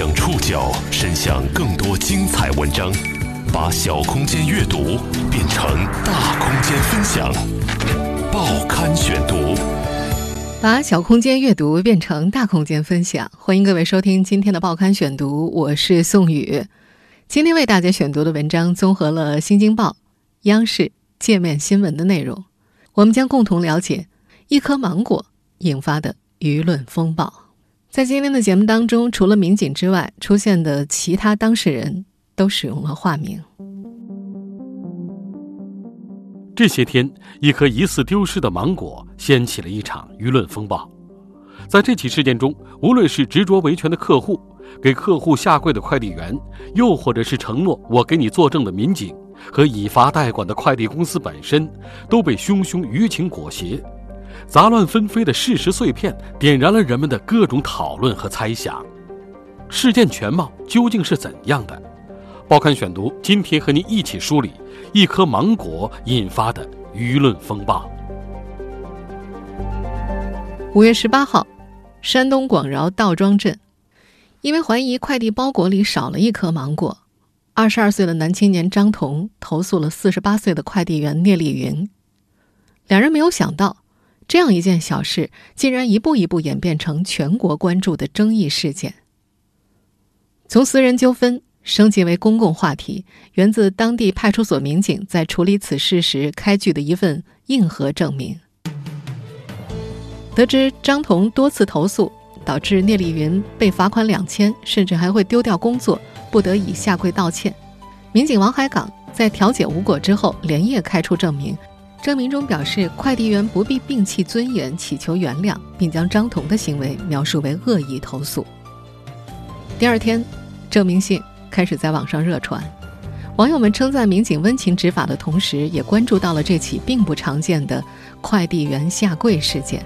将触角伸向更多精彩文章，把小空间阅读变成大空间分享。报刊选读，把小空间阅读变成大空间分享。欢迎各位收听今天的报刊选读，我是宋宇。今天为大家选读的文章综合了《新京报》、央视、界面新闻的内容。我们将共同了解一颗芒果引发的舆论风暴。在今天的节目当中，除了民警之外，出现的其他当事人都使用了化名。这些天，一颗疑似丢失的芒果掀起了一场舆论风暴。在这起事件中，无论是执着维权的客户、给客户下跪的快递员，又或者是承诺我给你作证的民警和以罚代管的快递公司本身，都被汹汹舆情裹挟。杂乱纷飞的事实碎片，点燃了人们的各种讨论和猜想。事件全貌究竟是怎样的？报刊选读今天和您一起梳理一颗芒果引发的舆论风暴。五月十八号，山东广饶道庄镇，因为怀疑快递包裹里少了一颗芒果，二十二岁的男青年张彤投诉了四十八岁的快递员聂丽云。两人没有想到。这样一件小事，竟然一步一步演变成全国关注的争议事件。从私人纠纷升级为公共话题，源自当地派出所民警在处理此事时开具的一份硬核证明。得知张彤多次投诉，导致聂丽云被罚款两千，甚至还会丢掉工作，不得已下跪道歉。民警王海港在调解无果之后，连夜开出证明。证明中表示，快递员不必摒弃尊严祈求原谅，并将张彤的行为描述为恶意投诉。第二天，证明信开始在网上热传，网友们称赞民警温情执法的同时，也关注到了这起并不常见的快递员下跪事件。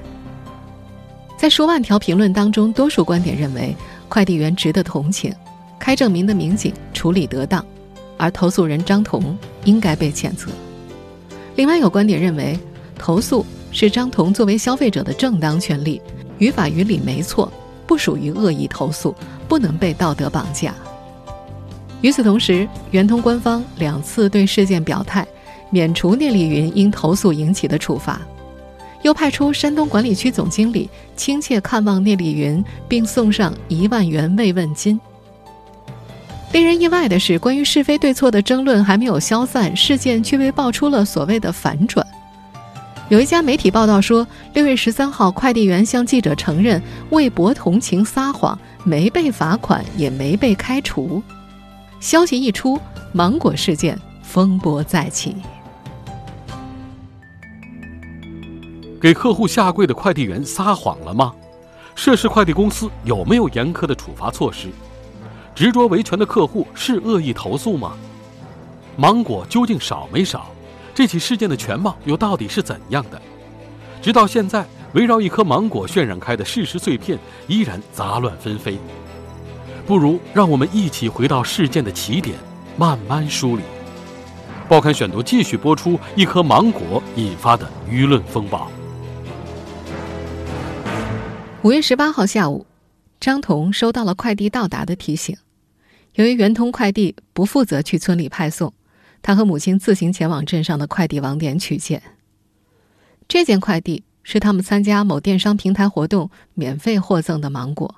在数万条评论当中，多数观点认为快递员值得同情，开证明的民警处理得当，而投诉人张彤应该被谴责。另外有观点认为，投诉是张彤作为消费者的正当权利，于法于理没错，不属于恶意投诉，不能被道德绑架。与此同时，圆通官方两次对事件表态，免除聂丽云因投诉引起的处罚，又派出山东管理区总经理亲切看望聂丽云，并送上一万元慰问金。令人意外的是，关于是非对错的争论还没有消散，事件却被爆出了所谓的反转。有一家媒体报道说，六月十三号，快递员向记者承认为博同情撒谎，没被罚款，也没被开除。消息一出，芒果事件风波再起。给客户下跪的快递员撒谎了吗？涉事快递公司有没有严苛的处罚措施？执着维权的客户是恶意投诉吗？芒果究竟少没少？这起事件的全貌又到底是怎样的？直到现在，围绕一颗芒果渲染开的事实碎片依然杂乱纷飞。不如让我们一起回到事件的起点，慢慢梳理。报刊选读继续播出一颗芒果引发的舆论风暴。五月十八号下午，张彤收到了快递到达的提醒。由于圆通快递不负责去村里派送，他和母亲自行前往镇上的快递网点取件。这件快递是他们参加某电商平台活动免费获赠的芒果。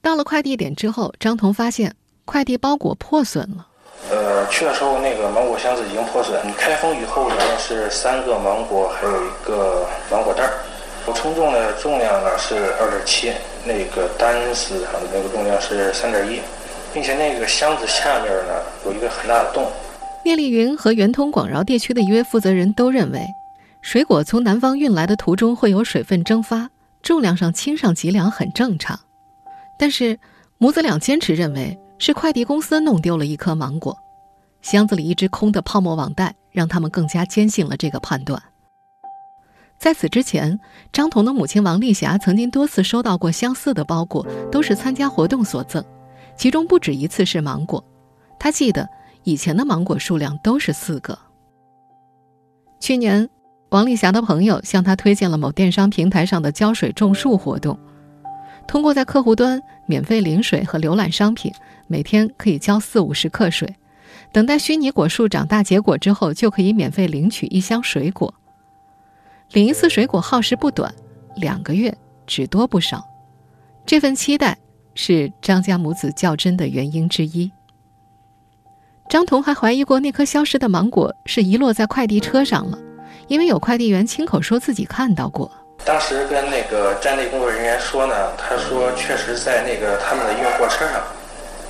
到了快递点之后，张彤发现快递包裹破损了。呃，去的时候那个芒果箱子已经破损，开封以后呢是三个芒果，还有一个芒果袋儿。我称重的重量呢是二点七，那个单子上的那个重量是三点一。并且那个箱子下面呢有一个很大的洞。聂丽云和圆通广饶地区的一位负责人都认为，水果从南方运来的途中会有水分蒸发，重量上轻上几两很正常。但是母子俩坚持认为是快递公司弄丢了一颗芒果，箱子里一只空的泡沫网袋让他们更加坚信了这个判断。在此之前，张彤的母亲王丽霞曾经多次收到过相似的包裹，都是参加活动所赠。其中不止一次是芒果，他记得以前的芒果数量都是四个。去年，王丽霞的朋友向他推荐了某电商平台上的浇水种树活动，通过在客户端免费领水和浏览商品，每天可以浇四五十克水，等待虚拟果树长大结果之后，就可以免费领取一箱水果。领一次水果耗时不短，两个月只多不少。这份期待是张家母子较真的原因之一。张彤还怀疑过那颗消失的芒果是遗落在快递车上了，因为有快递员亲口说自己看到过。当时跟那个站内工作人员说呢，他说确实在那个他们的运货车上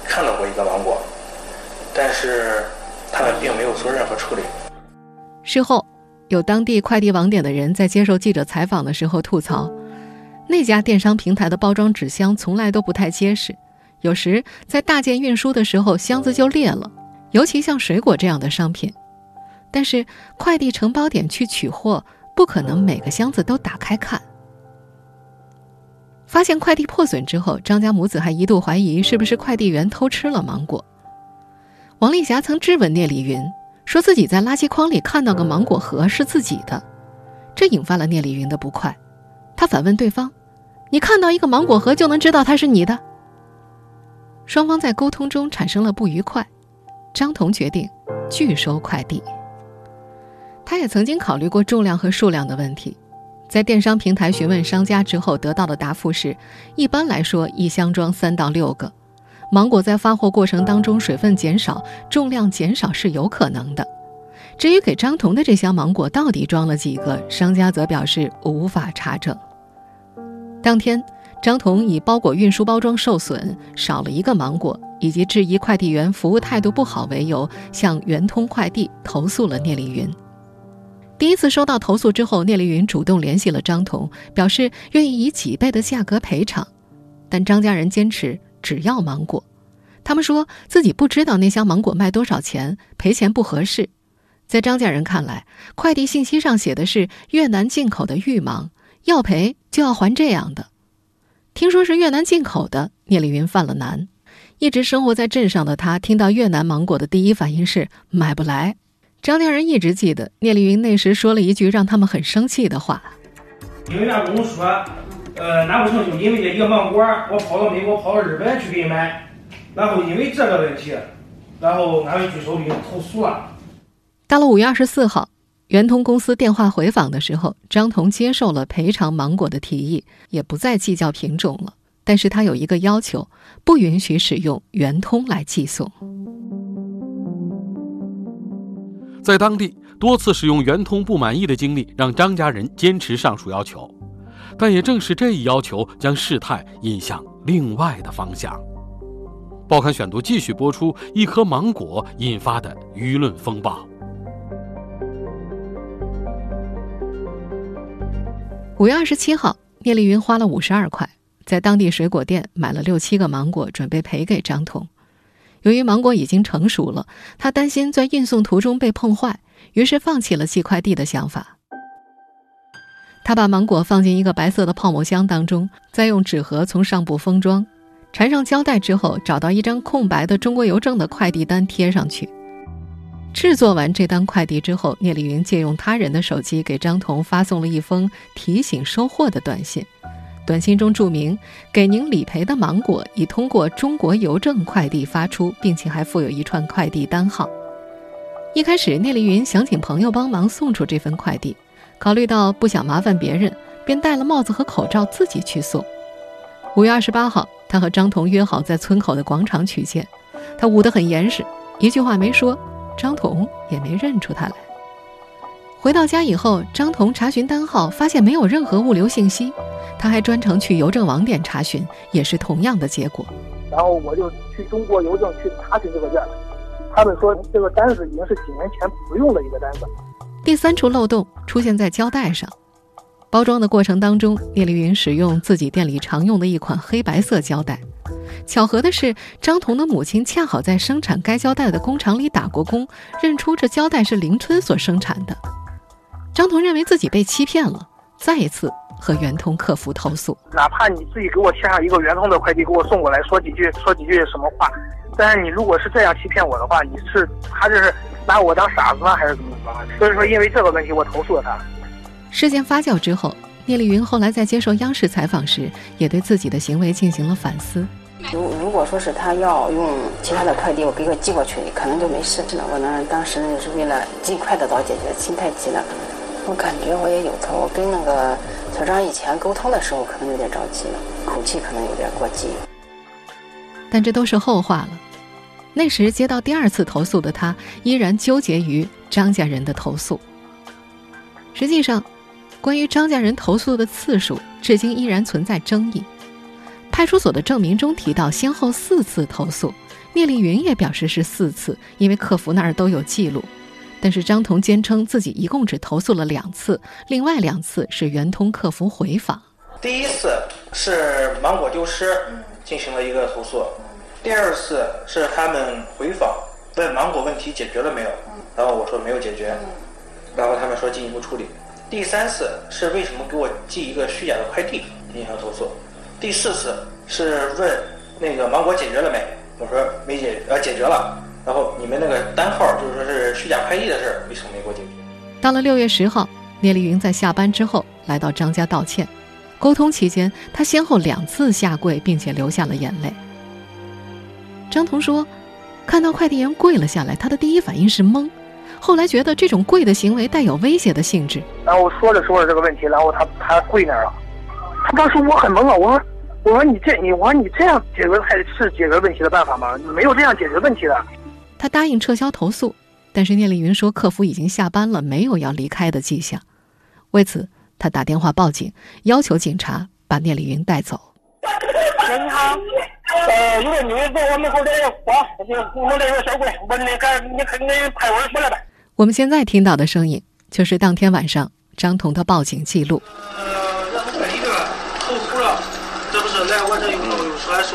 看到过一个芒果，但是他们并没有做任何处理。事后。有当地快递网点的人在接受记者采访的时候吐槽，那家电商平台的包装纸箱从来都不太结实，有时在大件运输的时候箱子就裂了，尤其像水果这样的商品。但是快递承包点去取货，不可能每个箱子都打开看。发现快递破损之后，张家母子还一度怀疑是不是快递员偷吃了芒果。王丽霞曾质问聂丽云。说自己在垃圾筐里看到个芒果核是自己的，这引发了聂丽云的不快。他反问对方：“你看到一个芒果核就能知道它是你的？”双方在沟通中产生了不愉快，张彤决定拒收快递。他也曾经考虑过重量和数量的问题，在电商平台询问商家之后得到的答复是：一般来说，一箱装三到六个。芒果在发货过程当中水分减少，重量减少是有可能的。至于给张彤的这箱芒果到底装了几个，商家则表示无法查证。当天，张彤以包裹运输包装受损、少了一个芒果，以及质疑快递员服务态度不好为由，向圆通快递投诉了聂丽云。第一次收到投诉之后，聂丽云主动联系了张彤，表示愿意以几倍的价格赔偿，但张家人坚持。只要芒果，他们说自己不知道那箱芒果卖多少钱，赔钱不合适。在张家人看来，快递信息上写的是越南进口的玉芒，要赔就要还这样的。听说是越南进口的，聂丽云犯了难。一直生活在镇上的他，听到越南芒果的第一反应是买不来。张家人一直记得聂丽云那时说了一句让他们很生气的话：“因为那公说。”呃，难不成就因为这一个芒果，我跑到美国、跑到日本去给你买，然后因为这个问题，然后俺们拒收你投诉了。到了五月二十四号，圆通公司电话回访的时候，张彤接受了赔偿芒果的提议，也不再计较品种了。但是他有一个要求，不允许使用圆通来寄送。在当地多次使用圆通不满意的经历，让张家人坚持上述要求。但也正是这一要求，将事态引向另外的方向。报刊选读继续播出一颗芒果引发的舆论风暴。五月二十七号，聂丽云花了五十二块，在当地水果店买了六七个芒果，准备赔给张彤。由于芒果已经成熟了，他担心在运送途中被碰坏，于是放弃了寄快递的想法。他把芒果放进一个白色的泡沫箱当中，再用纸盒从上部封装，缠上胶带之后，找到一张空白的中国邮政的快递单贴上去。制作完这单快递之后，聂丽云借用他人的手机给张彤发送了一封提醒收货的短信，短信中注明：“给您理赔的芒果已通过中国邮政快递发出，并且还附有一串快递单号。”一开始，聂丽云想请朋友帮忙送出这份快递。考虑到不想麻烦别人，便戴了帽子和口罩自己去送。五月二十八号，他和张彤约好在村口的广场取件。他捂得很严实，一句话没说，张彤也没认出他来。回到家以后，张彤查询单号，发现没有任何物流信息。他还专程去邮政网点查询，也是同样的结果。然后我就去中国邮政去查询这个件，他们说这个单子已经是几年前不用的一个单子。第三处漏洞出现在胶带上，包装的过程当中，聂丽云使用自己店里常用的一款黑白色胶带。巧合的是，张彤的母亲恰好在生产该胶带的工厂里打过工，认出这胶带是邻村所生产的。张彤认为自己被欺骗了，再一次和圆通客服投诉。哪怕你自己给我贴上一个圆通的快递给我送过来，说几句说几句什么话，但是你如果是这样欺骗我的话，你是他这是。拿我当傻子吗？还是怎么着？所以说，因为这个问题，我投诉了他。事件发酵之后，聂丽云后来在接受央视采访时，也对自己的行为进行了反思。如如果说是他要用其他的快递，我给个寄过去，可能就没事。我呢，当时是为了尽快的到解决，心太急了。我感觉我也有错，我跟那个小张以前沟通的时候，可能有点着急了，口气可能有点过激。但这都是后话了。那时接到第二次投诉的他，依然纠结于张家人的投诉。实际上，关于张家人投诉的次数，至今依然存在争议。派出所的证明中提到先后四次投诉，聂丽云也表示是四次，因为客服那儿都有记录。但是张彤坚称自己一共只投诉了两次，另外两次是圆通客服回访。第一次是芒果丢失，进行了一个投诉；第二次是他们回访，问芒果问题解决了没有，然后我说没有解决，然后他们说进一步处理。第三次是为什么给我寄一个虚假的快递进行投诉。第四次是问那个芒果解决了没？我说没解，呃，解决了。然后你们那个单号就是说是虚假快递的事儿，为什么没给我解决？到了六月十号，聂丽云在下班之后来到张家道歉。沟通期间，她先后两次下跪，并且流下了眼泪。张彤说，看到快递员跪了下来，他的第一反应是懵，后来觉得这种跪的行为带有威胁的性质。然后我说着说着这个问题，然后他他跪那儿了。他当时我很懵啊，我说。我说你这你我说你这样解决还是解决问题的办法吗？没有这样解决问题的。他答应撤销投诉，但是聂丽云说客服已经下班了，没有要离开的迹象。为此，他打电话报警，要求警察把聂丽云带走。你好，呃，有个女的在我门口在晃，我这有小鬼，我那个你看你派我出来吧。我们现在听到的声音，就是当天晚上张彤的报警记录。来我这又弄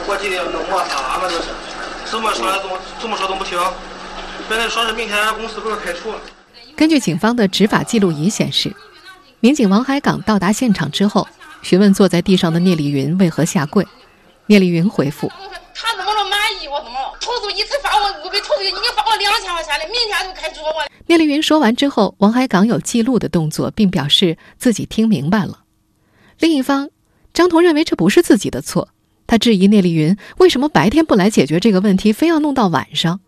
我今天弄我啥嘛这是，怎么说怎么怎么说都不听。本来说是明天公司不要开除。根据警方的执法记录仪显示，民警王海港到达现场之后，询问坐在地上的聂丽云为何下跪。聂丽云回复：“他怎么了满意我怎么投诉一次罚我五百，投诉已经罚我两千块钱了，明天就开除我。”聂丽云说完之后，王海港有记录的动作，并表示自己听明白了。另一方。张彤认为这不是自己的错，他质疑聂丽云为什么白天不来解决这个问题，非要弄到晚上。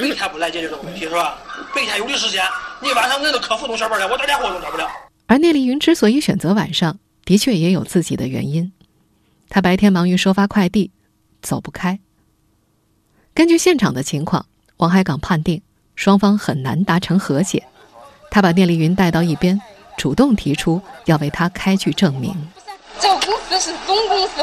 白天不来解决这个问题是吧？白天有的时间，你晚上人的客服都下班了，我打电话都打不了。而聂丽云之所以选择晚上，的确也有自己的原因。他白天忙于收发快递，走不开。根据现场的情况，王海港判定双方很难达成和解。他把聂丽云带到一边，主动提出要为他开具证明。这个公司是总公司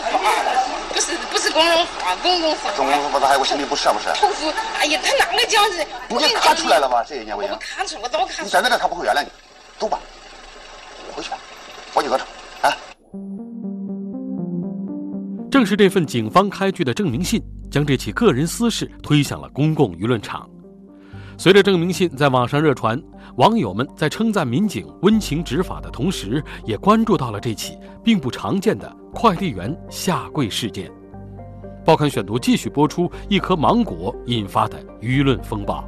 是不是工人发，总公司。总公司发，他还有个心里不是不是？投诉，哎呀，他哪个讲是？你看出来了吗？这一年我已经看出来，我早看出来。你在那来，他不会原谅你。走吧，回去吧，我去喝茶啊。正是这份警方开具的证明信，将这起个人私事推向了公共舆论场。随着证明信在网上热传，网友们在称赞民警温情执法的同时，也关注到了这起并不常见的快递员下跪事件。报刊选读继续播出一颗芒果引发的舆论风暴。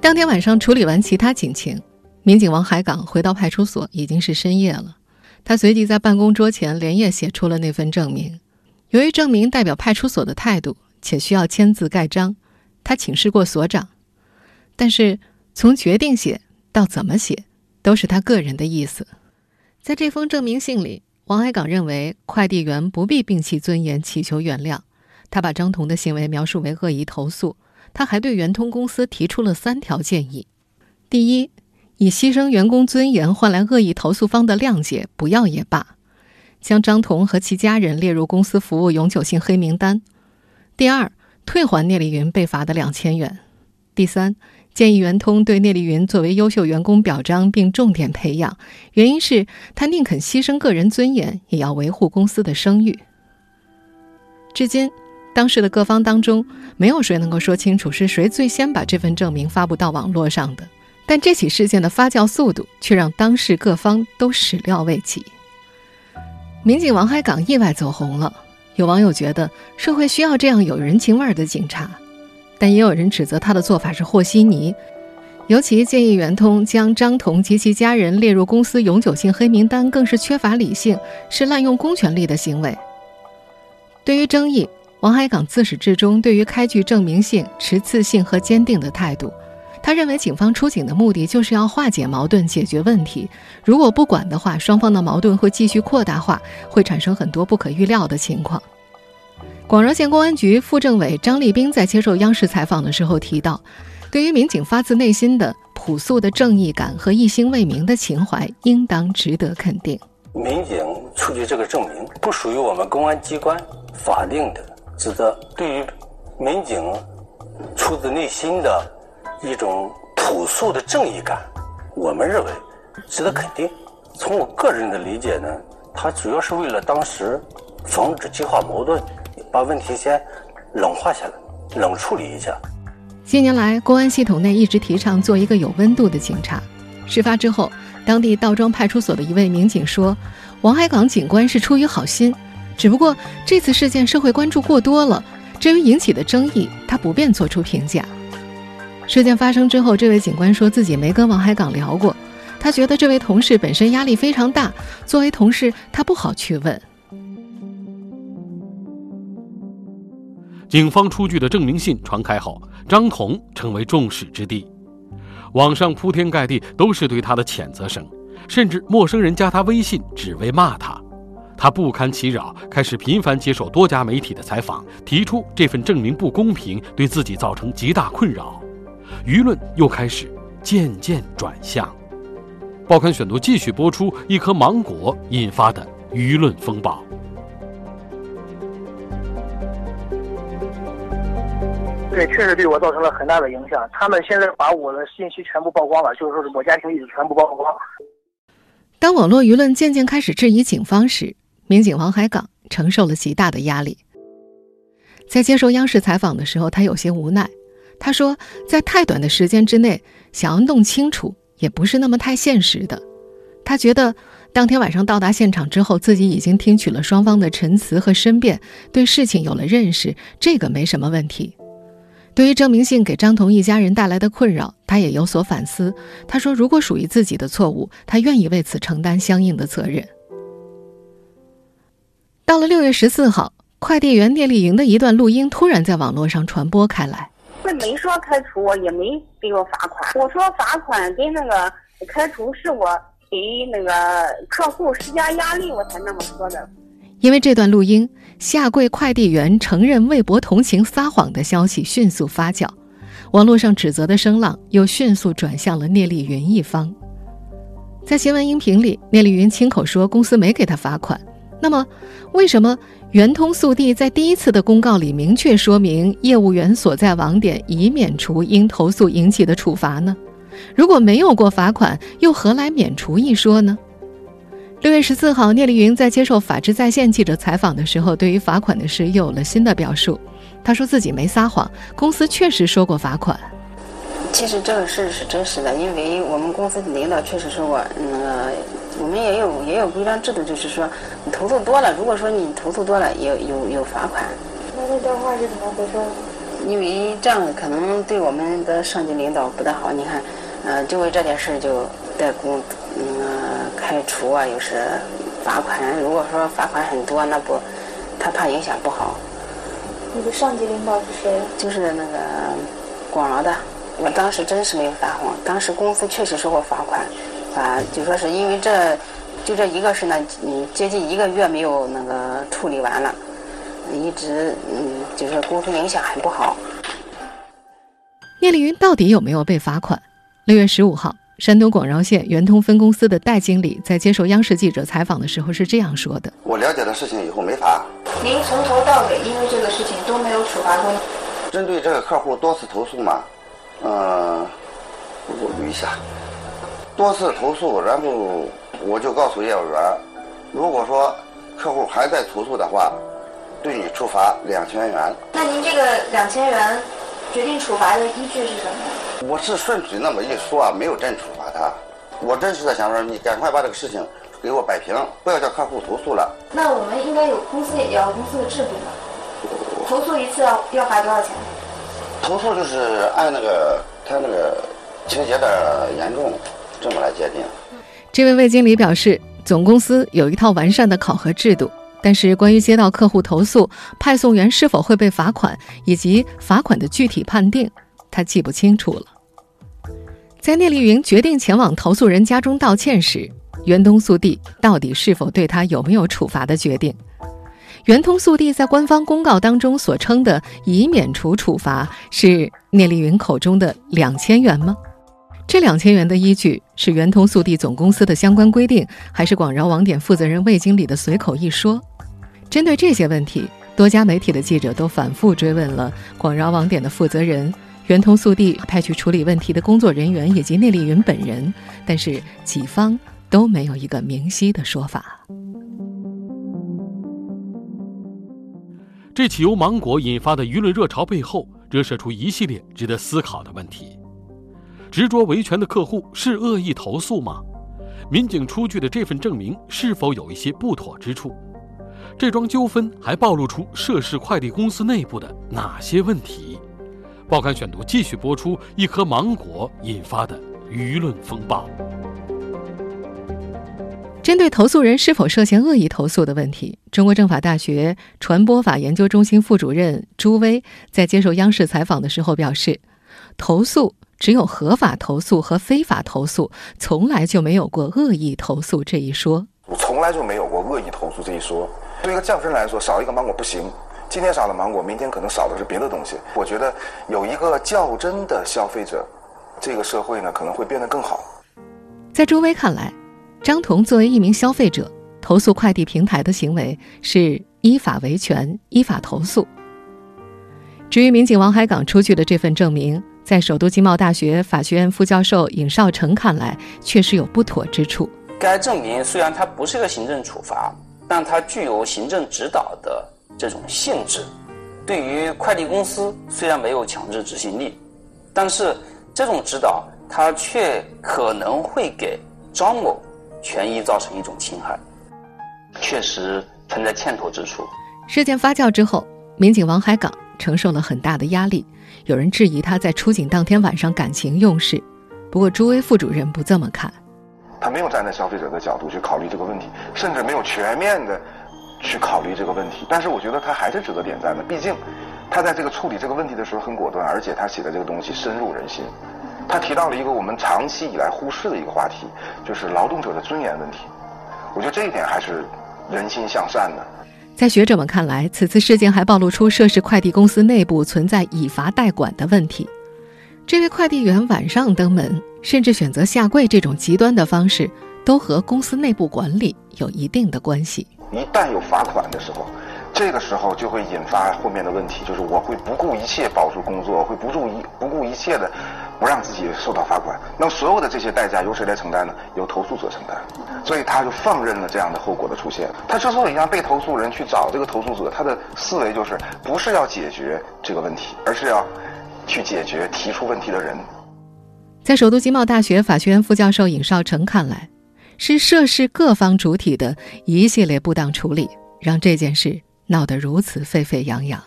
当天晚上处理完其他警情，民警王海港回到派出所已经是深夜了。他随即在办公桌前连夜写出了那份证明。由于证明代表派出所的态度。且需要签字盖章，他请示过所长，但是从决定写到怎么写，都是他个人的意思。在这封证明信里，王海港认为快递员不必摒弃尊严祈求原谅。他把张彤的行为描述为恶意投诉，他还对圆通公司提出了三条建议：第一，以牺牲员工尊严换来恶意投诉方的谅解，不要也罢；将张彤和其家人列入公司服务永久性黑名单。第二，退还聂丽云被罚的两千元。第三，建议圆通对聂丽云作为优秀员工表彰，并重点培养。原因是他宁肯牺牲个人尊严，也要维护公司的声誉。至今，当时的各方当中，没有谁能够说清楚是谁最先把这份证明发布到网络上的。但这起事件的发酵速度，却让当事各方都始料未及。民警王海港意外走红了。有网友觉得社会需要这样有人情味儿的警察，但也有人指责他的做法是和稀泥。尤其建议圆通将张彤及其家人列入公司永久性黑名单，更是缺乏理性，是滥用公权力的行为。对于争议，王海港自始至终对于开具证明性持自信和坚定的态度。他认为警方出警的目的就是要化解矛盾、解决问题。如果不管的话，双方的矛盾会继续扩大化，会产生很多不可预料的情况。广饶县公安局副政委张立兵在接受央视采访的时候提到，对于民警发自内心的朴素的正义感和一心为民的情怀，应当值得肯定。民警出具这个证明，不属于我们公安机关法定的职责。对于民警出自内心的一种朴素的正义感，我们认为值得肯定。从我个人的理解呢，他主要是为了当时防止激化矛盾，把问题先冷化下来，冷处理一下。近年来，公安系统内一直提倡做一个有温度的警察。事发之后，当地道庄派出所的一位民警说：“王海港警官是出于好心，只不过这次事件社会关注过多了，至于引起的争议，他不便做出评价。”事件发生之后，这位警官说自己没跟王海港聊过，他觉得这位同事本身压力非常大，作为同事他不好去问。警方出具的证明信传开后，张彤成为众矢之的，网上铺天盖地都是对他的谴责声，甚至陌生人加他微信只为骂他，他不堪其扰，开始频繁接受多家媒体的采访，提出这份证明不公平，对自己造成极大困扰，舆论又开始渐渐转向。报刊选读继续播出一颗芒果引发的舆论风暴。对，确实对我造成了很大的影响。他们现在把我的信息全部曝光了，就是说我家庭历史全部曝光。当网络舆论渐渐开始质疑警方时，民警王海港承受了极大的压力。在接受央视采访的时候，他有些无奈。他说，在太短的时间之内想要弄清楚，也不是那么太现实的。他觉得，当天晚上到达现场之后，自己已经听取了双方的陈词和申辩，对事情有了认识，这个没什么问题。对于郑明信给张彤一家人带来的困扰，他也有所反思。他说：“如果属于自己的错误，他愿意为此承担相应的责任。”到了六月十四号，快递员聂丽云的一段录音突然在网络上传播开来。这没说开除我，也没给我罚款。我说罚款跟那个开除是我给那个客户施加压力，我才那么说的。因为这段录音，下跪快递员承认为博同情撒谎的消息迅速发酵，网络上指责的声浪又迅速转向了聂丽云一方。在新闻音频里，聂丽云亲口说公司没给他罚款。那么，为什么圆通速递在第一次的公告里明确说明业务员所在网点已免除因投诉引起的处罚呢？如果没有过罚款，又何来免除一说呢？六月十四号，聂丽云在接受《法治在线》记者采访的时候，对于罚款的事又有了新的表述。她说自己没撒谎，公司确实说过罚款。其实这个事是真实的，因为我们公司的领导确实说过，那个我们也有也有规章制度，就是说你投诉多了，如果说你投诉多了，有有有罚款。那这段话是怎么回事？因为这样可能对我们的上级领导不大好。你看，呃，就为这件事就带工，嗯。开除啊，又是罚款。如果说罚款很多，那不，他怕影响不好。你的上级领导是谁？就是那个广饶的。我当时真是没有撒谎，当时公司确实收过罚款，啊，就说是因为这就这一个事呢，嗯，接近一个月没有那个处理完了，一直嗯，就是公司影响很不好。聂丽云到底有没有被罚款？六月十五号。山东广饶县圆通分公司的戴经理在接受央视记者采访的时候是这样说的：“我了解的事情以后没罚。您从头到尾因为这个事情都没有处罚过。针对这个客户多次投诉嘛，嗯，我捋一下，多次投诉，然后我就告诉业务员，如果说客户还在投诉的话，对你处罚两千元。那您这个两千元决定处罚的依据是什么？”我是顺嘴那么一说啊，没有真处罚他。我真实的想说，你赶快把这个事情给我摆平，不要叫客户投诉了。那我们应该有公司也要公司的制度吧？投诉一次要要罚多少钱？投诉就是按那个他那个情节的严重，这么来界定。这位魏经理表示，总公司有一套完善的考核制度，但是关于接到客户投诉，派送员是否会被罚款，以及罚款的具体判定，他记不清楚了。在聂丽云决定前往投诉人家中道歉时，圆通速递到底是否对他有没有处罚的决定？圆通速递在官方公告当中所称的已免除处罚，是聂丽云口中的两千元吗？这两千元的依据是圆通速递总公司的相关规定，还是广饶网点负责人魏经理的随口一说？针对这些问题，多家媒体的记者都反复追问了广饶网点的负责人、圆通速递派去处理问题的工作人员以及聂丽云本人，但是几方都没有一个明晰的说法。这起由芒果引发的舆论热潮背后，折射出一系列值得思考的问题。执着维权的客户是恶意投诉吗？民警出具的这份证明是否有一些不妥之处？这桩纠纷还暴露出涉事快递公司内部的哪些问题？报刊选读继续播出一颗芒果引发的舆论风暴。针对投诉人是否涉嫌恶意投诉的问题，中国政法大学传播法研究中心副主任朱威在接受央视采访的时候表示：“投诉。”只有合法投诉和非法投诉，从来就没有过恶意投诉这一说。我从来就没有过恶意投诉这一说。对一个匠人来说，少一个芒果不行。今天少了芒果，明天可能少的是别的东西。我觉得有一个较真的消费者，这个社会呢可能会变得更好。在朱威看来，张彤作为一名消费者，投诉快递平台的行为是依法维权、依法投诉。至于民警王海港出具的这份证明。在首都经贸大学法学院副教授尹少成看来，确实有不妥之处。该证明虽然它不是个行政处罚，但它具有行政指导的这种性质。对于快递公司，虽然没有强制执行力，但是这种指导它却可能会给张某权益造成一种侵害，确实存在欠妥之处。事件发酵之后，民警王海港承受了很大的压力。有人质疑他在出警当天晚上感情用事，不过朱威副主任不这么看。他没有站在消费者的角度去考虑这个问题，甚至没有全面的去考虑这个问题。但是我觉得他还是值得点赞的，毕竟他在这个处理这个问题的时候很果断，而且他写的这个东西深入人心。他提到了一个我们长期以来忽视的一个话题，就是劳动者的尊严问题。我觉得这一点还是人心向善的。在学者们看来，此次事件还暴露出涉事快递公司内部存在以罚代管的问题。这位快递员晚上登门，甚至选择下跪这种极端的方式，都和公司内部管理有一定的关系。一旦有罚款的时候，这个时候就会引发后面的问题，就是我会不顾一切保住工作，会不顾一不顾一切的。不让自己受到罚款，那么所有的这些代价由谁来承担呢？由投诉者承担，所以他就放任了这样的后果的出现。他之所以让被投诉人去找这个投诉者，他的思维就是不是要解决这个问题，而是要去解决提出问题的人。在首都经贸大学法学院副教授尹少成看来，是涉事各方主体的一系列不当处理，让这件事闹得如此沸沸扬扬，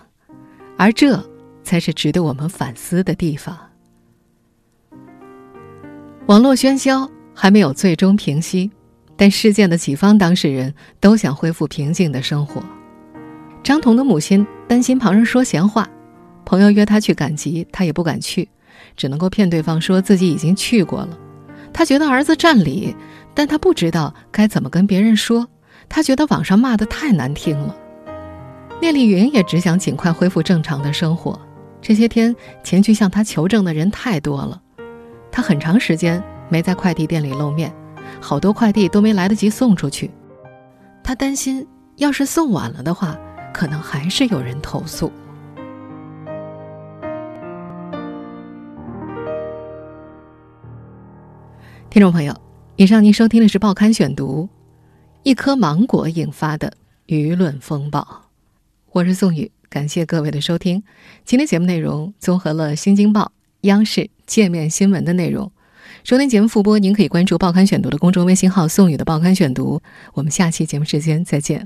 而这才是值得我们反思的地方。网络喧嚣还没有最终平息，但事件的几方当事人都想恢复平静的生活。张彤的母亲担心旁人说闲话，朋友约他去赶集，他也不敢去，只能够骗对方说自己已经去过了。他觉得儿子占理，但他不知道该怎么跟别人说。他觉得网上骂的太难听了。聂丽云也只想尽快恢复正常的生活。这些天前去向他求证的人太多了。他很长时间没在快递店里露面，好多快递都没来得及送出去。他担心，要是送晚了的话，可能还是有人投诉。听众朋友，以上您收听的是《报刊选读》，一颗芒果引发的舆论风暴。我是宋宇，感谢各位的收听。今天节目内容综合了《新京报》、央视。界面新闻的内容，收听节目复播，您可以关注《报刊选读》的公众微信号“宋宇的报刊选读”。我们下期节目时间再见。